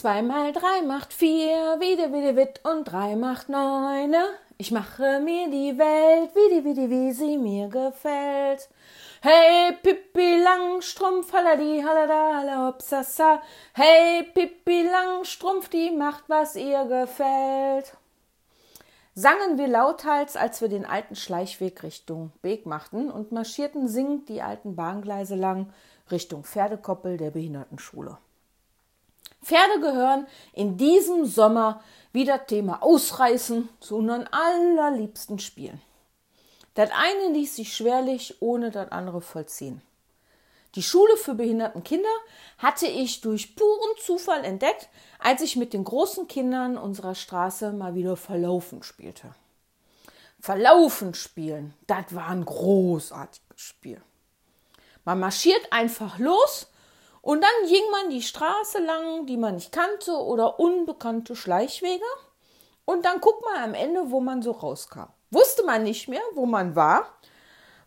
Zwei mal drei macht vier, wieder, wieder, witt und drei macht neune. Ich mache mir die Welt, wie die, wie die, wie sie mir gefällt. Hey, Pippi Langstrumpf, haladi, halada, hala, hopsasa. Hey, Pippi Langstrumpf, die macht, was ihr gefällt. Sangen wir lauthals, als wir den alten Schleichweg Richtung Beek machten und marschierten singend die alten Bahngleise lang Richtung Pferdekoppel der Behindertenschule. Pferde gehören in diesem Sommer wieder Thema Ausreißen zu unseren allerliebsten Spielen. Das eine ließ sich schwerlich ohne das andere vollziehen. Die Schule für behinderten Kinder hatte ich durch puren Zufall entdeckt, als ich mit den großen Kindern unserer Straße mal wieder Verlaufen spielte. Verlaufen spielen, das war ein großartiges Spiel. Man marschiert einfach los und dann ging man die Straße lang, die man nicht kannte oder unbekannte Schleichwege. Und dann guckt man am Ende, wo man so rauskam. Wusste man nicht mehr, wo man war,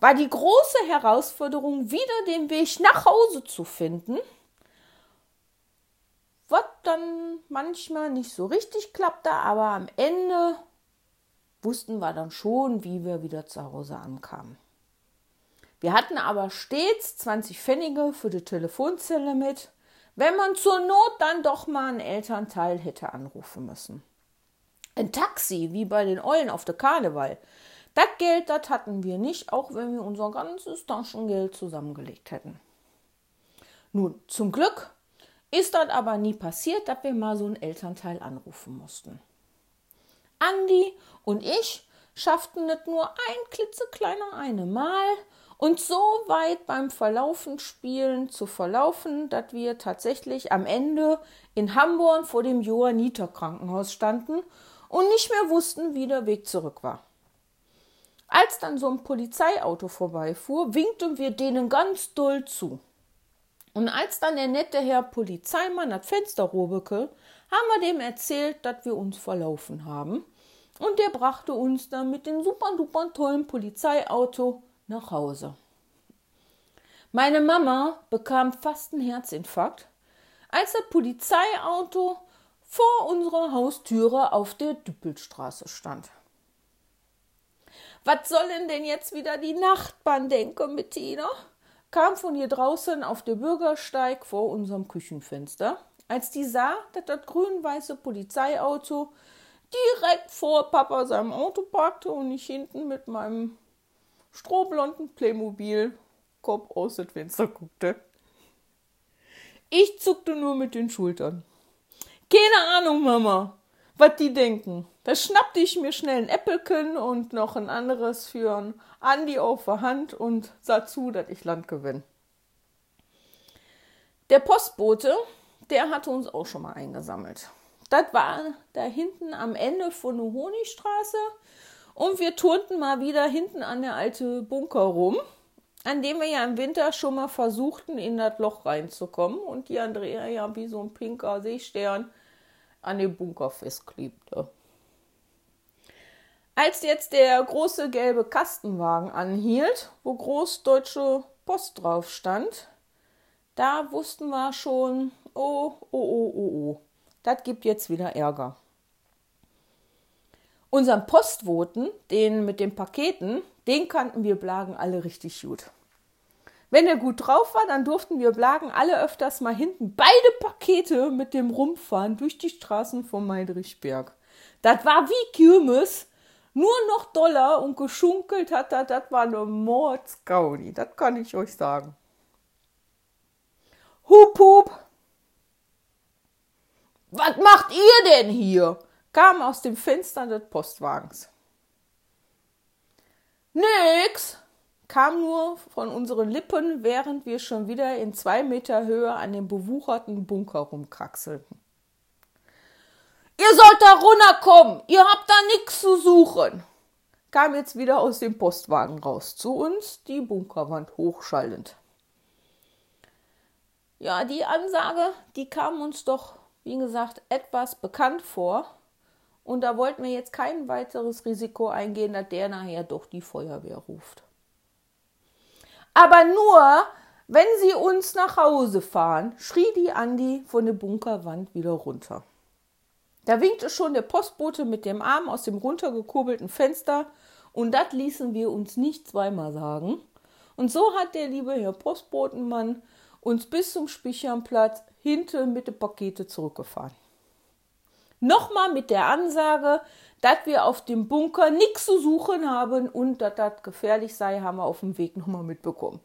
war die große Herausforderung, wieder den Weg nach Hause zu finden, was dann manchmal nicht so richtig klappte, aber am Ende wussten wir dann schon, wie wir wieder zu Hause ankamen. Wir hatten aber stets 20 Pfennige für die Telefonzelle mit, wenn man zur Not dann doch mal einen Elternteil hätte anrufen müssen. Ein Taxi, wie bei den Eulen auf der Karneval. Das Geld, das hatten wir nicht, auch wenn wir unser ganzes Taschengeld zusammengelegt hätten. Nun, zum Glück ist das aber nie passiert, dass wir mal so einen Elternteil anrufen mussten. Andi und ich schafften nicht nur ein klitzekleiner eine Mal und so weit beim Verlaufen spielen zu verlaufen, dass wir tatsächlich am Ende in Hamburg vor dem Johanniter Krankenhaus standen und nicht mehr wussten, wie der Weg zurück war. Als dann so ein Polizeiauto vorbeifuhr, winkten wir denen ganz doll zu. Und als dann der nette Herr Polizeimann das Fenster robeke, haben wir dem erzählt, dass wir uns verlaufen haben. Und der brachte uns dann mit dem super duper tollen Polizeiauto nach Hause. Meine Mama bekam fast einen Herzinfarkt, als das Polizeiauto vor unserer Haustüre auf der Düppelstraße stand. Was sollen denn jetzt wieder die Nachbarn denken, Bettina? kam von ihr draußen auf der Bürgersteig vor unserem Küchenfenster, als die sah, dass das grün-weiße Polizeiauto direkt vor Papa seinem Auto parkte und ich hinten mit meinem strohblonden Playmobil-Kopf aus dem Fenster guckte. Ich zuckte nur mit den Schultern. Keine Ahnung, Mama, was die denken. Da schnappte ich mir schnell ein Äppelchen und noch ein anderes für ein Andi auf der Hand und sah zu, dass ich Land gewinne. Der Postbote, der hatte uns auch schon mal eingesammelt. Das war da hinten am Ende von der Honigstraße und wir turnten mal wieder hinten an der alte Bunker rum, an dem wir ja im Winter schon mal versuchten, in das Loch reinzukommen und die Andrea ja wie so ein pinker Seestern an dem Bunker festklebte. Als jetzt der große gelbe Kastenwagen anhielt, wo groß Deutsche Post drauf stand, da wussten wir schon, oh, oh, oh, oh, oh, das gibt jetzt wieder Ärger. Unseren Postboten, den mit den Paketen, den kannten wir Blagen alle richtig gut. Wenn er gut drauf war, dann durften wir Blagen alle öfters mal hinten beide Pakete mit dem Rumfahren durch die Straßen von Meidrichberg. Das war wie Kirmes, nur noch doller und geschunkelt hat das, das war eine Mordsgaudi, das kann ich euch sagen. Hup, hup! Was macht ihr denn hier? Kam aus dem Fenster des Postwagens. Nix, kam nur von unseren Lippen, während wir schon wieder in zwei Meter Höhe an dem bewucherten Bunker rumkraxelten. Ihr sollt da runterkommen, ihr habt da nix zu suchen, kam jetzt wieder aus dem Postwagen raus zu uns, die Bunkerwand hochschallend. Ja, die Ansage, die kam uns doch, wie gesagt, etwas bekannt vor, und da wollten wir jetzt kein weiteres Risiko eingehen, dass der nachher doch die Feuerwehr ruft. Aber nur, Wenn Sie uns nach Hause fahren, schrie die Andi von der Bunkerwand wieder runter. Da winkte schon der Postbote mit dem Arm aus dem runtergekurbelten Fenster, und das ließen wir uns nicht zweimal sagen. Und so hat der liebe Herr Postbotenmann uns bis zum Spichernplatz hinten mit den Pakete zurückgefahren. Nochmal mit der Ansage, dass wir auf dem Bunker nichts zu suchen haben und dass das gefährlich sei, haben wir auf dem Weg nochmal mitbekommen.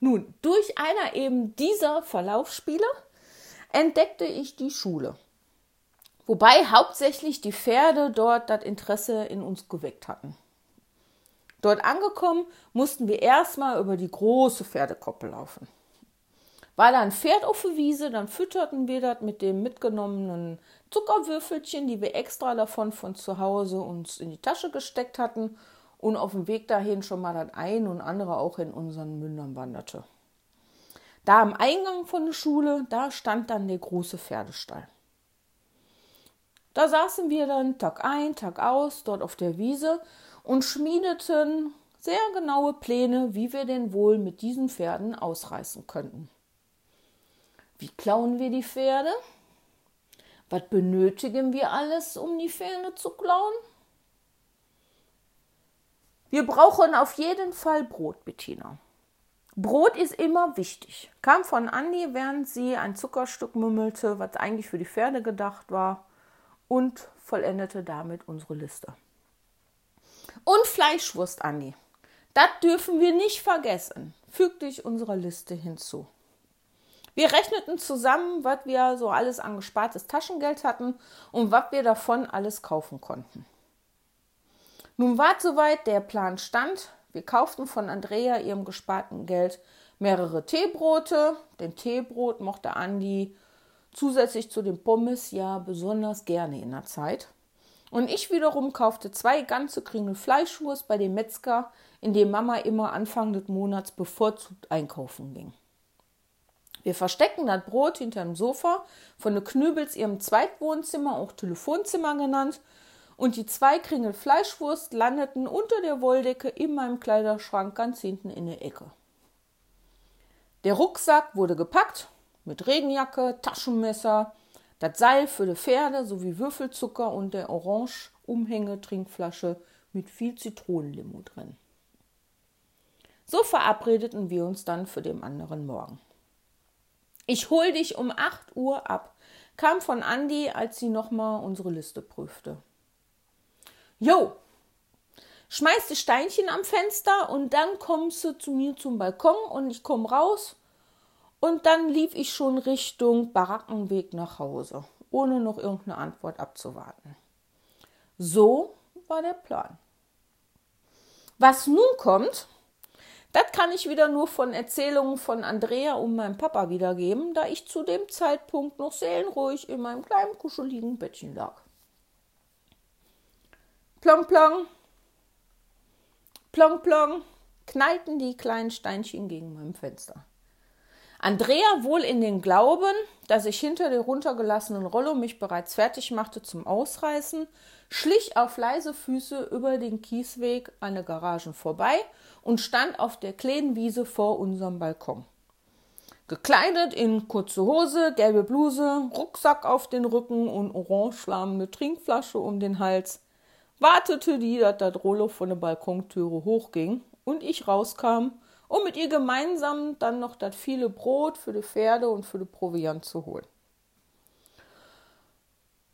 Nun, durch einer eben dieser Verlaufsspiele entdeckte ich die Schule. Wobei hauptsächlich die Pferde dort das Interesse in uns geweckt hatten. Dort angekommen, mussten wir erstmal über die große Pferdekoppel laufen. War da ein Pferd auf der Wiese, dann fütterten wir das mit den mitgenommenen Zuckerwürfelchen, die wir extra davon von zu Hause uns in die Tasche gesteckt hatten und auf dem Weg dahin schon mal das ein und andere auch in unseren Mündern wanderte. Da am Eingang von der Schule, da stand dann der große Pferdestall. Da saßen wir dann Tag ein, Tag aus dort auf der Wiese und schmiedeten sehr genaue Pläne, wie wir denn wohl mit diesen Pferden ausreißen könnten. Wie klauen wir die Pferde? Was benötigen wir alles, um die Pferde zu klauen? Wir brauchen auf jeden Fall Brot, Bettina. Brot ist immer wichtig. Kam von Andi, während sie ein Zuckerstück mümmelte, was eigentlich für die Pferde gedacht war, und vollendete damit unsere Liste. Und Fleischwurst, Andi. Das dürfen wir nicht vergessen, fügte ich unserer Liste hinzu. Wir rechneten zusammen, was wir so alles an gespartes Taschengeld hatten und was wir davon alles kaufen konnten. Nun war soweit, der Plan stand. Wir kauften von Andrea ihrem gesparten Geld mehrere Teebrote. Den Teebrot mochte Andi zusätzlich zu den Pommes ja besonders gerne in der Zeit. Und ich wiederum kaufte zwei ganze Kringel Fleischwurst bei dem Metzger, in dem Mama immer Anfang des Monats bevorzugt einkaufen ging. Wir versteckten das Brot hinter dem Sofa von der Knübels ihrem Zweitwohnzimmer, auch Telefonzimmer genannt, und die zwei Kringel Fleischwurst landeten unter der Wolldecke in meinem Kleiderschrank ganz hinten in der Ecke. Der Rucksack wurde gepackt mit Regenjacke, Taschenmesser, das Seil für die Pferde sowie Würfelzucker und der Orange Umhänge Trinkflasche mit viel Zitronenlimo drin. So verabredeten wir uns dann für den anderen Morgen. Ich hol dich um 8 Uhr ab, kam von Andi, als sie nochmal unsere Liste prüfte. Jo, schmeiß die Steinchen am Fenster und dann kommst du zu mir zum Balkon und ich komm raus und dann lief ich schon Richtung Barackenweg nach Hause, ohne noch irgendeine Antwort abzuwarten. So war der Plan. Was nun kommt, das kann ich wieder nur von Erzählungen von Andrea und meinem Papa wiedergeben, da ich zu dem Zeitpunkt noch seelenruhig in meinem kleinen kuscheligen Bettchen lag. Plong plong, plong plong, knallten die kleinen Steinchen gegen mein Fenster. Andrea wohl in den Glauben, dass ich hinter der runtergelassenen Rollo mich bereits fertig machte zum Ausreißen, schlich auf leise Füße über den Kiesweg an der Garagen vorbei und stand auf der kleinen Wiese vor unserem Balkon. Gekleidet in kurze Hose, gelbe Bluse, Rucksack auf den Rücken und orangeflammende Trinkflasche um den Hals, wartete die, dass das Rollo von der Balkontüre hochging und ich rauskam um mit ihr gemeinsam dann noch das viele Brot für die Pferde und für die Proviant zu holen.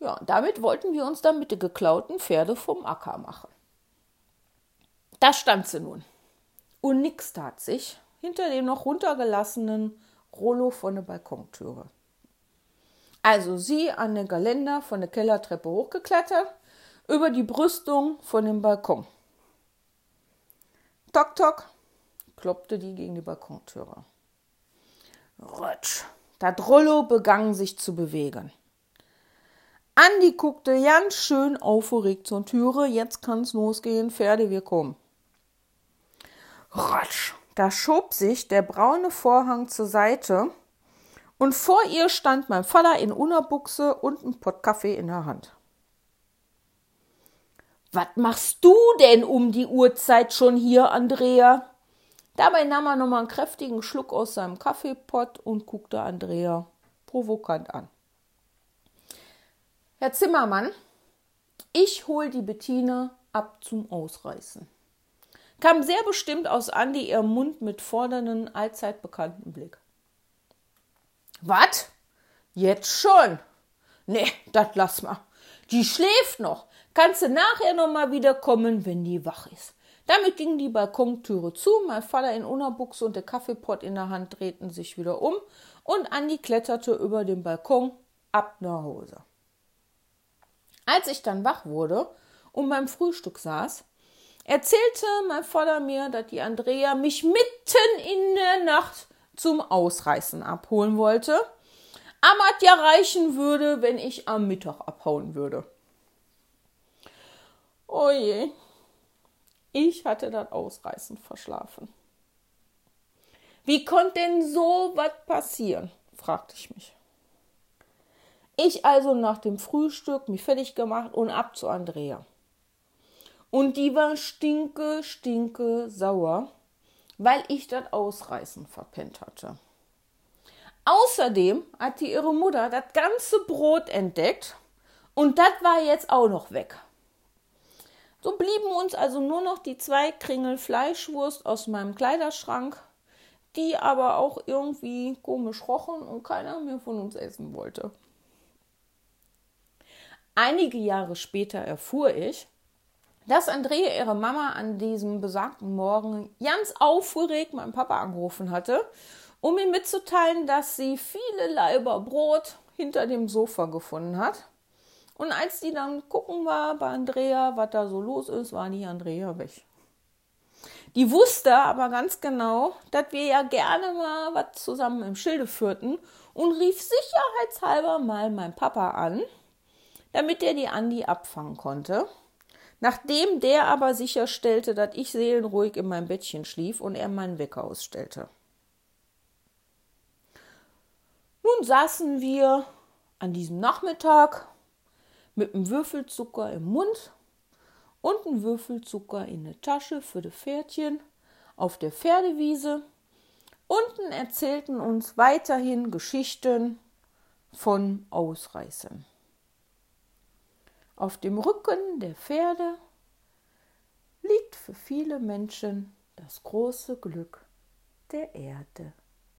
Ja, damit wollten wir uns dann mit den geklauten Pferde vom Acker machen. Da stand sie nun. Und nix tat sich hinter dem noch runtergelassenen Rollo von der Balkontüre. Also sie an den Geländer von der Kellertreppe hochgeklettert, über die Brüstung von dem Balkon. Tok, tok, kloppte die gegen die Balkontüre. Rutsch. Das Rollo begann sich zu bewegen. Andi guckte ganz schön aufgeregt zur Türe. Jetzt kann's losgehen. Pferde, wir kommen. Rutsch. Da schob sich der braune Vorhang zur Seite und vor ihr stand mein Vater in Unterbuchse und ein Pott Kaffee in der Hand. Was machst du denn um die Uhrzeit schon hier, Andrea? Dabei nahm er nochmal einen kräftigen Schluck aus seinem Kaffeepott und guckte Andrea provokant an. Herr Zimmermann, ich hol die Bettine ab zum Ausreißen. Kam sehr bestimmt aus Andi ihr Mund mit fordernden, allzeit bekannten Blick. Was? Jetzt schon? Nee, das lass mal. Die schläft noch. Kannst du nachher noch mal wieder kommen, wenn die wach ist. Damit ging die Balkontüre zu, mein Vater in Unterbuchs und der Kaffeepott in der Hand drehten sich wieder um und Andi kletterte über den Balkon ab nach Hause. Als ich dann wach wurde und beim Frühstück saß, erzählte mein Vater mir, dass die Andrea mich mitten in der Nacht zum Ausreißen abholen wollte, aber ja reichen würde, wenn ich am Mittag abhauen würde. Oh je, ich hatte das Ausreißen verschlafen. Wie konnte denn so was passieren? fragte ich mich. Ich also nach dem Frühstück mich fertig gemacht und ab zu Andrea. Und die war stinke, stinke sauer, weil ich das Ausreißen verpennt hatte. Außerdem hatte ihre Mutter das ganze Brot entdeckt und das war jetzt auch noch weg. So blieben uns also nur noch die zwei Kringel Fleischwurst aus meinem Kleiderschrank, die aber auch irgendwie komisch rochen und keiner mehr von uns essen wollte. Einige Jahre später erfuhr ich, dass Andrea ihre Mama an diesem besagten Morgen ganz aufgeregt meinen Papa angerufen hatte, um ihm mitzuteilen, dass sie viele Leiber Brot hinter dem Sofa gefunden hat und als die dann gucken war bei Andrea, was da so los ist, war die Andrea weg. Die wusste aber ganz genau, dass wir ja gerne mal was zusammen im Schilde führten und rief sicherheitshalber mal meinen Papa an, damit er die Andi abfangen konnte. Nachdem der aber sicherstellte, dass ich seelenruhig in meinem Bettchen schlief und er meinen Wecker ausstellte. Nun saßen wir an diesem Nachmittag mit einem Würfelzucker im Mund und einem Würfelzucker in der Tasche für die Pferdchen auf der Pferdewiese und erzählten uns weiterhin Geschichten von Ausreißern. Auf dem Rücken der Pferde liegt für viele Menschen das große Glück der Erde.